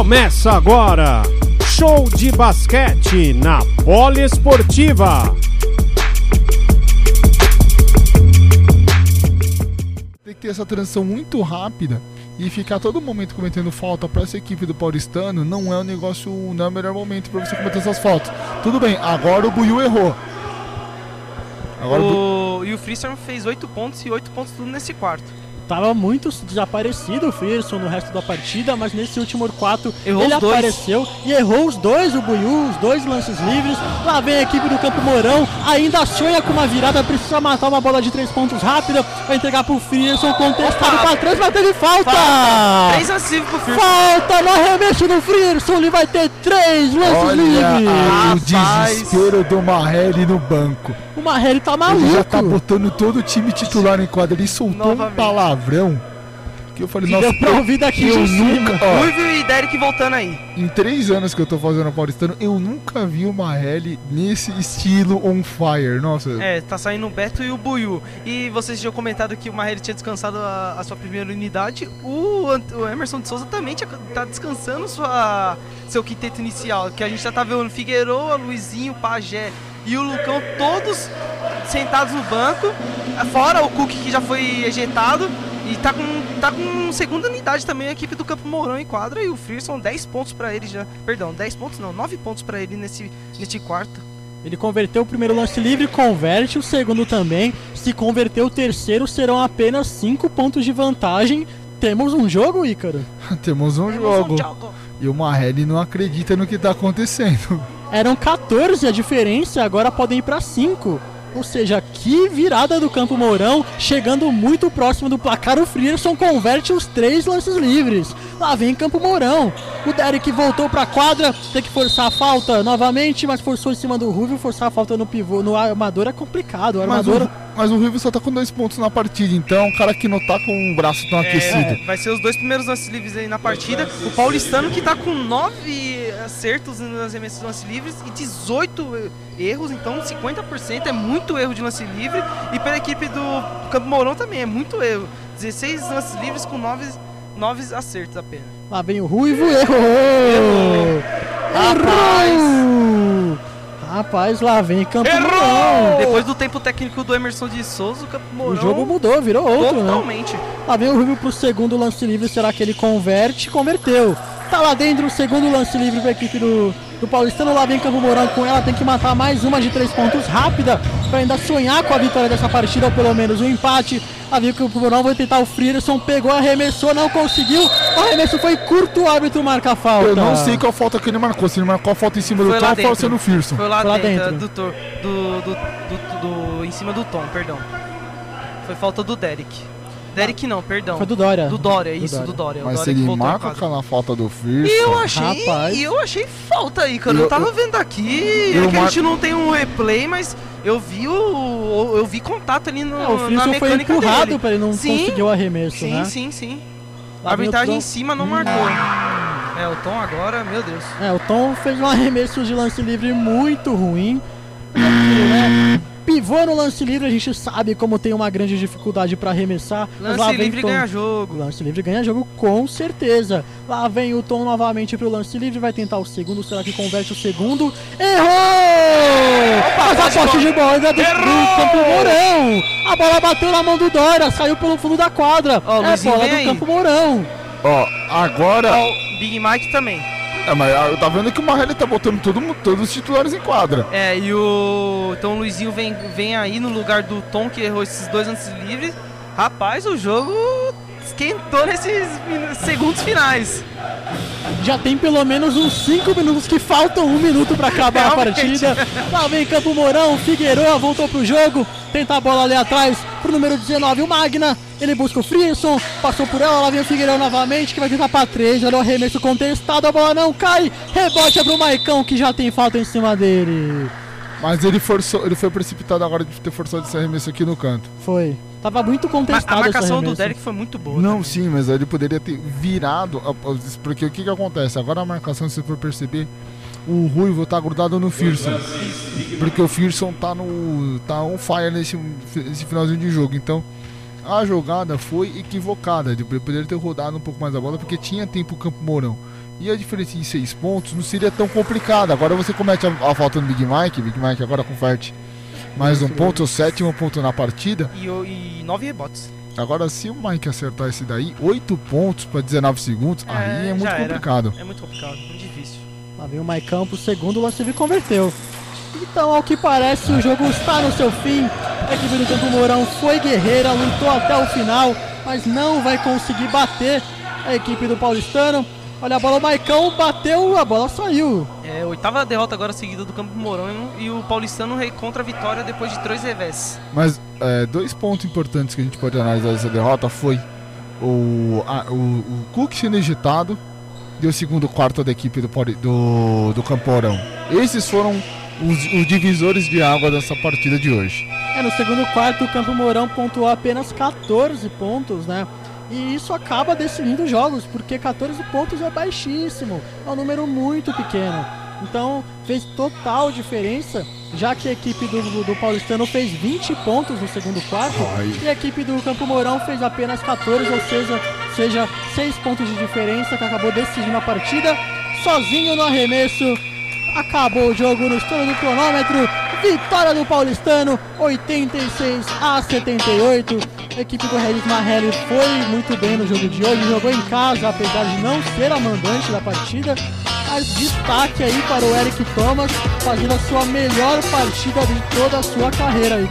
Começa agora, show de basquete na Poliesportiva. Tem que ter essa transição muito rápida e ficar todo momento cometendo falta para essa equipe do Paulistano não é um negócio, não é o melhor momento para você cometer essas faltas. Tudo bem, agora o Buiu errou. Agora o... o... E o Freestone fez 8 pontos e 8 pontos tudo nesse quarto tava muito desaparecido o Frearson no resto da partida, mas nesse último quarto errou ele apareceu e errou os dois, o Buiu, os dois lances livres. Lá vem a equipe do Campo Mourão, ainda sonha com uma virada, precisa matar uma bola de três pontos rápida, vai entregar pro Frearson, contestado para trás, mas teve falta! falta. Falta no arremesso do Frearson, ele vai ter três lances Olha livres. o desespero do Marrelli no banco. O Marrelli tá maluco. Ele já tá botando todo o time titular em quadra, ele soltou Novamente. um palavra palavrão que eu falei, nossa, pra ouvir daqui eu nunca. Ó, e Derek voltando aí. Em três anos que eu tô fazendo Paulistano, eu nunca vi o Marelli nesse estilo on fire. Nossa. É, tá saindo o Beto e o Buiu. E vocês tinham comentado que o Marelli tinha descansado a, a sua primeira unidade. O, o, Emerson de Souza também tinha, tá descansando sua, seu quinteto inicial. Que a gente já tá vendo Figueiredo, Luizinho, Pajé e o Lucão todos sentados no banco, fora o Cook que já foi ejetado. E tá com, tá com segunda unidade também a equipe do Campo Mourão em quadra. E o Frearson 10 pontos para ele já. Perdão, 10 pontos não, 9 pontos para ele nesse, nesse quarto. Ele converteu o primeiro lance livre, converte o segundo também. Se converter o terceiro, serão apenas 5 pontos de vantagem. Temos um jogo, Ícaro? Temos um Temos jogo. Um jogo. E o Marrelli não acredita no que tá acontecendo. Eram 14 a diferença, agora podem ir para 5. Ou seja, que virada do Campo Mourão, chegando muito próximo do placar, o Frierson converte os três lances livres. Lá vem Campo Mourão. O Derek voltou para a quadra, tem que forçar a falta novamente, mas forçou em cima do Rubio, forçar a falta no pivô, no armador é complicado. O armador... Mas o, Rubio só tá com dois pontos na partida, então o cara que não tá com o braço tão é, aquecido. Vai ser os dois primeiros lances livres aí na partida. O Paulistano que tá com nove acertos nas remessas lance livres e 18 erros, então 50% é muito erro de lance livre. E pela equipe do Campo Mourão também é muito erro. 16 lances livres com 9, 9 acertos apenas. Lá vem o Ruivo, errou! Errou! Rapaz! Rapaz, lá vem Campo Mourão. Depois do tempo técnico do Emerson de Souza, o Campo Mourão. O jogo mudou, virou outro, né? Totalmente. Né? Lá vem o Ruivo pro segundo lance livre. Será que ele converte? Converteu. Tá lá dentro o segundo lance livre para a equipe do, do Paulistano. Lá vem Campo Mourão com ela. Tem que matar mais uma de três pontos rápida para ainda sonhar com a vitória dessa partida ou pelo menos o um empate. A viu que o Mourão vai tentar o Frierson. Pegou, arremessou, não conseguiu. O arremesso foi curto. O árbitro marca a falta. Eu não sei qual falta que ele marcou. Se ele marcou a falta em cima do Tom ou falta no Frierson. Foi lá, foi lá dentro. dentro. Do, do, do, do, do, em cima do Tom, perdão. Foi falta do Derek. Derek não, perdão. Foi do Dória. Do Dória, isso, do Dória. Mas Dória se ele marca aquela falta do First. Eu achei. Rapaz. Eu achei falta aí, cara. Eu, eu tava vendo aqui. Eu é que mar... a gente não tem um replay, mas eu vi o. Eu vi contato ali no. É, o First foi empurrado dele. pra ele não sim, conseguir o arremesso. Sim, né? sim, sim. A arbitragem em cima não hum. marcou. É, o Tom agora, meu Deus. É, o Tom fez um arremesso de lance livre muito ruim. Aquilo, né? Pivô no lance livre, a gente sabe como tem uma grande dificuldade para arremessar. Lance livre Tom. ganha jogo. Lance livre ganha jogo, com certeza. Lá vem o Tom novamente pro lance livre, vai tentar o segundo. Será que converte o segundo? Errou! Mas a posse de bola do, do Campo Mourão. A bola bateu na mão do Dória, saiu pelo fundo da quadra. Oh, é bola do aí. Campo Mourão. Ó, agora. Oh, Big Mike também. É, mas eu tá vendo que o Marrelli tá botando todo, todos os titulares em quadra. É, e o. Então o Luizinho vem, vem aí no lugar do Tom, que errou esses dois antes livres. Rapaz, o jogo esquentou nesses segundos finais. Já tem pelo menos uns 5 minutos que faltam um minuto para acabar a partida. Lá vem Campo Mourão, Figueroa voltou pro jogo, tenta a bola ali atrás pro número 19, o Magna. Ele busca o Frisson, passou por ela, lá vem o Figueiredo novamente, que vai tentar pra 3. Olha o arremesso contestado, a bola não cai. Rebote é pro Maicão, que já tem falta em cima dele. Mas ele forçou, ele foi precipitado agora de ter forçado esse arremesso aqui no canto. Foi. Tava muito contestado. A, a marcação do Derek foi muito boa. Não, também. sim, mas ele poderia ter virado. Porque o que, que acontece? Agora a marcação, se você for perceber, o Ruivo tá grudado no Fearson. Porque o Fearson tá no. tá on fire nesse, nesse finalzinho de jogo. Então a jogada foi equivocada. De poder ter rodado um pouco mais a bola, porque tinha tempo o Campo Mourão. e a diferença de 6 pontos não seria tão complicada. Agora você comete a, a falta no Big Mike, Big Mike agora converte mais um ponto, o sétimo ponto na partida. E, e nove rebotes. Agora, se o Mike acertar esse daí, 8 pontos para 19 segundos, É, aí é muito era. complicado. É muito complicado, muito difícil. Lá vem o Maicão pro segundo, o lance livre converteu. Então, ao que parece, o jogo está no seu fim. A equipe do Campo Mourão foi guerreira, lutou até o final, mas não vai conseguir bater a equipe do Paulistano. Olha a bola, o Maicão bateu, a bola saiu. É, oitava derrota agora seguida do Campo Mourão e o Paulistano contra a vitória depois de três revés. Mas é, dois pontos importantes que a gente pode analisar dessa derrota foi o, a- o, o Cook sendo agitado e o segundo quarto da equipe do, do, do Camporão. Esses foram os, os divisores de água dessa partida de hoje. É, no segundo quarto, o Campo Mourão pontuou apenas 14 pontos, né? E isso acaba decidindo jogos, porque 14 pontos é baixíssimo, é um número muito pequeno. Então fez total diferença, já que a equipe do, do, Paulistano fez 20 pontos no segundo quarto Ai. e a equipe do Campo Mourão fez apenas 14, ou seja, seja 6 pontos de diferença que acabou decidindo a partida. Sozinho no arremesso, acabou o jogo no estouro do cronômetro. Vitória do Paulistano, 86 a 78. A equipe do Regis Marrelli foi muito bem no jogo de hoje, jogou em casa, apesar de não ser a mandante da partida. Mas destaque aí para o Eric Thomas, fazendo a sua melhor partida de toda a sua carreira aí.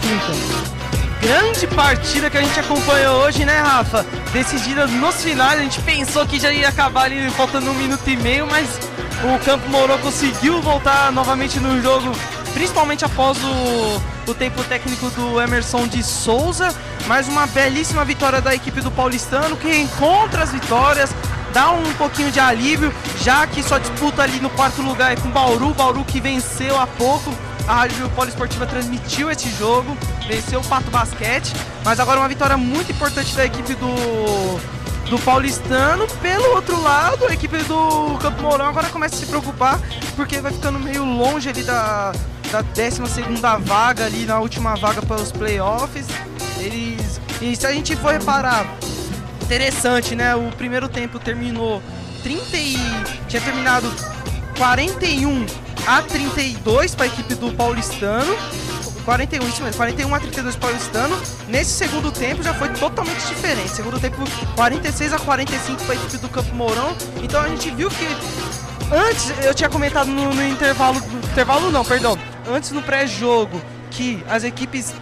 Grande partida que a gente acompanhou hoje, né, Rafa? Decidida nos finais, a gente pensou que já ia acabar ali faltando um minuto e meio, mas o Campo Mourão conseguiu voltar novamente no jogo, principalmente após o, o tempo técnico do Emerson de Souza. Mais uma belíssima vitória da equipe do Paulistano, que encontra as vitórias, dá um pouquinho de alívio, já que sua disputa ali no quarto lugar é com o Bauru, Bauru que venceu há pouco. A Rádio Poliesportiva transmitiu esse jogo, venceu o Pato Basquete, mas agora uma vitória muito importante da equipe do, do Paulistano. Pelo outro lado, a equipe do Campo Mourão agora começa a se preocupar, porque vai ficando meio longe ali da, da 12 vaga, ali na última vaga para os playoffs. Eles, e se a gente for reparar, interessante, né? O primeiro tempo terminou 30 e tinha terminado 41 a 32 para a equipe do Paulistano. 41, isso mesmo, 41 a 32 Paulistano. Nesse segundo tempo já foi totalmente diferente. Segundo tempo 46 a 45 para a equipe do Campo Mourão. Então a gente viu que antes eu tinha comentado no, no intervalo, no intervalo não, perdão, antes no pré-jogo que as equipes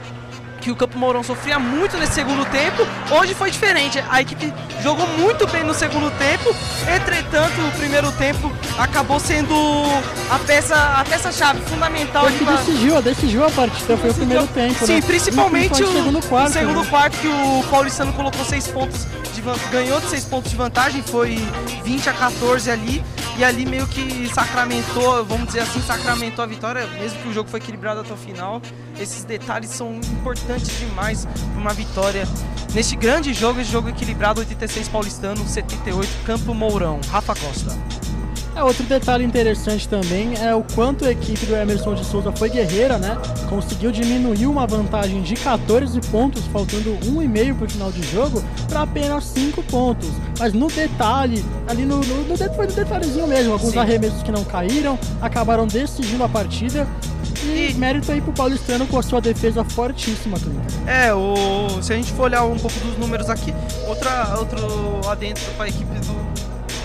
que o Campo Mourão sofria muito nesse segundo tempo. Hoje foi diferente. A equipe jogou muito bem no segundo tempo. Entretanto, o primeiro tempo acabou sendo a peça a peça chave fundamental Foi que pra- decidiu, decidiu a partida, foi o primeiro tempo, Sim, né? principalmente o segundo quarto. o segundo né? quarto que o Paulistano colocou seis pontos de ganhou de seis pontos de vantagem, foi 20 a 14 ali e ali meio que sacramentou, vamos dizer assim, sacramentou a vitória, mesmo que o jogo foi equilibrado até o final. Esses detalhes são importantes demais para uma vitória neste grande jogo, esse jogo equilibrado 86 Paulistano, 78 Campo Mourão. Rafa Costa. É, outro detalhe interessante também é o quanto a equipe do Emerson de Souza foi guerreira, né? Conseguiu diminuir uma vantagem de 14 pontos, faltando 1,5 para o final de jogo, para apenas 5 pontos. Mas no detalhe, ali no, no, no foi no detalhezinho mesmo, alguns Sim. arremessos que não caíram, acabaram decidindo a partida. E, E- mérito aí pro Paulistano com a sua defesa fortíssima, Clinton. É, o, se a gente for olhar um pouco dos números aqui, outra, outro adentro para a equipe do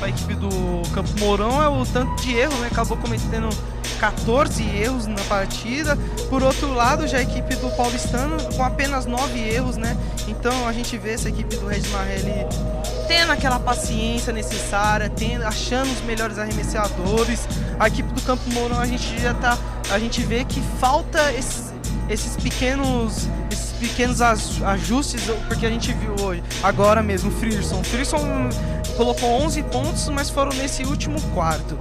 pra equipe do Campo Mourão é o tanto de erro, né? Acabou cometendo 14 erros na partida. Por outro lado, já a equipe do Paulistano com apenas 9 erros, né? Então a gente vê essa equipe do Regis Marrelli tendo aquela paciência necessária, tendo, achando os melhores arremessadores. A equipe do Campo Mourão a gente já tá, a gente vê que falta esses, esses pequenos esses pequenos aj- ajustes, porque a gente viu hoje, agora mesmo, o Frierson. Colocou 11 pontos, mas foram nesse último quarto.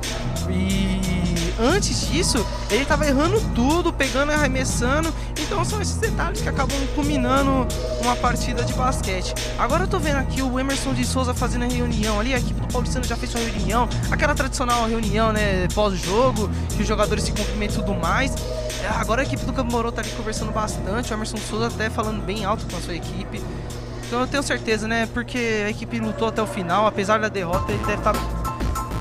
E antes disso, ele tava errando tudo, pegando e arremessando. Então são esses detalhes que acabam culminando uma partida de basquete. Agora eu tô vendo aqui o Emerson de Souza fazendo a reunião ali, a equipe do Paulistano já fez sua reunião, aquela tradicional reunião, né, pós-jogo, que os jogadores se cumprimentam e tudo mais. Agora a equipe do Mourão tá ali conversando bastante, o Emerson de Souza até falando bem alto com a sua equipe. Então eu tenho certeza, né, porque a equipe lutou até o final, apesar da derrota, ele deve estar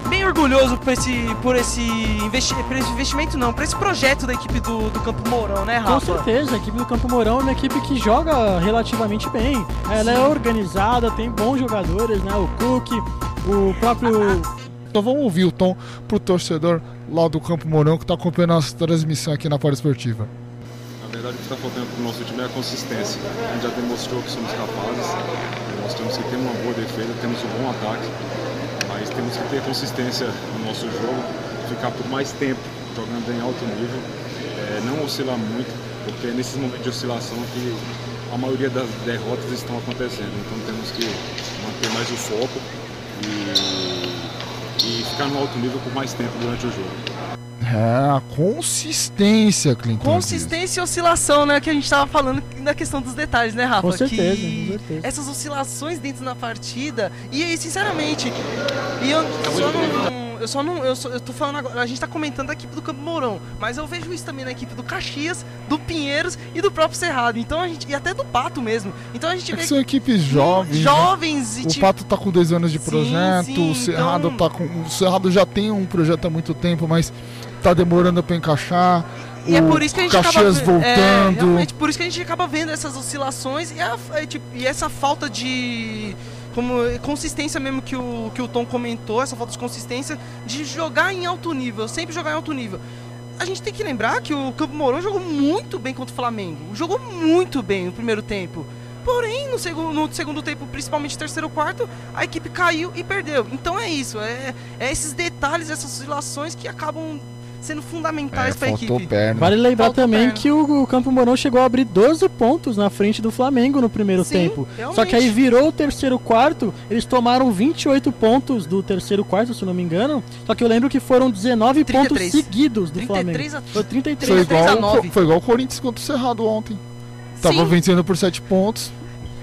bem orgulhoso por esse, por esse, investi por esse investimento, não, por esse projeto da equipe do, do Campo Mourão, né, Rafa? Com certeza, a equipe do Campo Mourão é uma equipe que joga relativamente bem. Ela é organizada, tem bons jogadores, né? O Cook, o próprio. Então vamos ouvir o tom pro torcedor lá do Campo Mourão que está acompanhando a transmissão aqui na Poli Esportiva. Verdade, o que está faltando para o nosso time é a consistência. A gente já demonstrou que somos capazes, mostramos que temos uma boa defesa, temos um bom ataque, mas temos que ter consistência no nosso jogo, ficar por mais tempo jogando em alto nível, é, não oscilar muito, porque é nesses momentos de oscilação que a maioria das derrotas estão acontecendo. Então temos que manter mais o foco e, e ficar no alto nível por mais tempo durante o jogo. É, a consistência, Clinton. Consistência e oscilação, né? Que a gente tava falando na questão dos detalhes, né, Rafa? Com certeza, que com certeza. essas oscilações dentro da partida. E aí, sinceramente, e eu só não. Eu só não. Eu, só, eu tô falando agora. A gente tá comentando a equipe do Campo Mourão. Mas eu vejo isso também na equipe do Caxias, do Pinheiros e do próprio Cerrado. Então a gente. E até do Pato mesmo. Então a gente É vê que são equipes jovens. né? jovens e O tipo. Pato tá com dois anos de Sim, projeto, sim, o Cerrado então- tá com. O Cerrado já tem um projeto há muito tempo, mas tá demorando pra encaixar. E é O por isso que a gente Caxias acaba É, voltando. realmente, por isso que a gente acaba vendo essas oscilações e, a- é, tipo, e essa falta de como consistência mesmo que o, que o Tom comentou, essa falta de consistência de jogar em alto nível, sempre jogar em alto nível. A gente tem que lembrar que o Campo Mourão jogou muito bem contra o Flamengo. Jogou muito bem no primeiro tempo. Porém, no segundo, no segundo tempo, principalmente terceiro quarto, a equipe caiu e perdeu. Então é isso, é, é esses detalhes, essas oscilações que acabam sendo fundamentais É, para a faltou equipe. perna. Vale lembrar Falta também perna. que o, o Campo Mourão chegou a abrir 12 pontos na frente do Flamengo no primeiro Sim, tempo. realmente. Só que aí virou o terceiro quarto, eles tomaram 28 pontos do terceiro quarto, se não me engano. Só que eu lembro que foram 19 pontos 33. seguidos do 33 Flamengo. a Foi 33. Foi 33 a igual, 9. foi igual o Corinthians contra o Cerrado ontem. Tava Sim. vencendo por 7 pontos.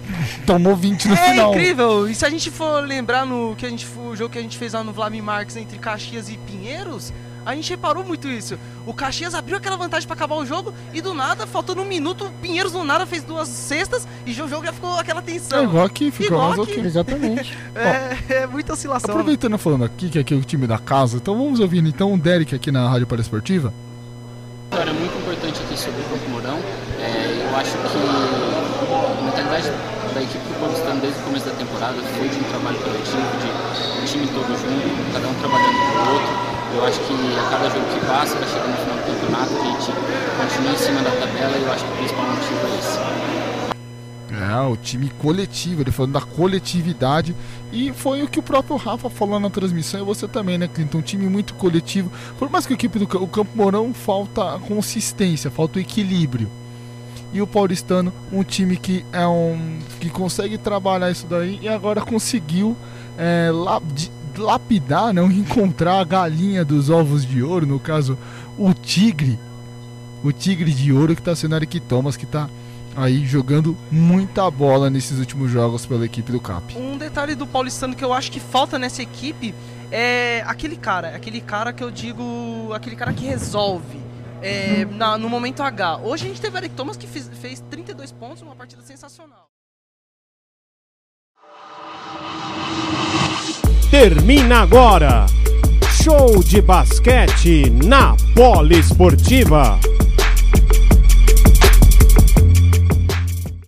Tomou 20 no é final. incrível. E se a gente for lembrar no que a gente o jogo que a gente fez lá no Vladimir Marques entre Caxias e Pinheiros, a gente reparou muito isso. O Caxias abriu aquela vantagem pra acabar o jogo e do nada, faltando um minuto, o Pinheiros do nada fez duas cestas e o jogo já ficou aquela tensão. É igual aqui, fica Igual aqui. Exatamente. É, é muita oscilação. Aproveitando falando aqui, que aqui é o time da casa, então vamos ouvir então o Derek aqui na Rádio Paraesportiva. Vitória muito importante aqui sobre o Campo Mourão. É, eu acho que a mentalidade da equipe do Paulistano desde o começo da temporada foi de um trabalho coletivo, de um time todo junto, cada um trabalhando com o outro. Eu acho que a cada jogo que passa, vai chegar no final do campeonato, a gente continua em cima da tabela e eu acho que o principal motivo é esse. É, o time coletivo, ele falando da coletividade. E foi o que o próprio Rafa falou na transmissão e você também, né, Clinton? Um time muito coletivo. Por mais que a equipe do o Campo Mourão falta consistência, falta equilíbrio. E o Paulistano, um time que é um. que consegue trabalhar isso daí e agora conseguiu é, la- de- lapidar, não encontrar a galinha dos ovos de ouro, no caso, o tigre. O tigre de ouro que tá sendo Eric Thomas, que tá aí jogando muita bola nesses últimos jogos pela equipe do Cap. Um detalhe do Paulistano que eu acho que falta nessa equipe é aquele cara, aquele cara que eu digo, aquele cara que resolve é, na- no momento H. Hoje a gente teve Eric Thomas que fez, fez 32 pontos, uma partida sensacional. Termina agora. Show de basquete na Poliesportiva.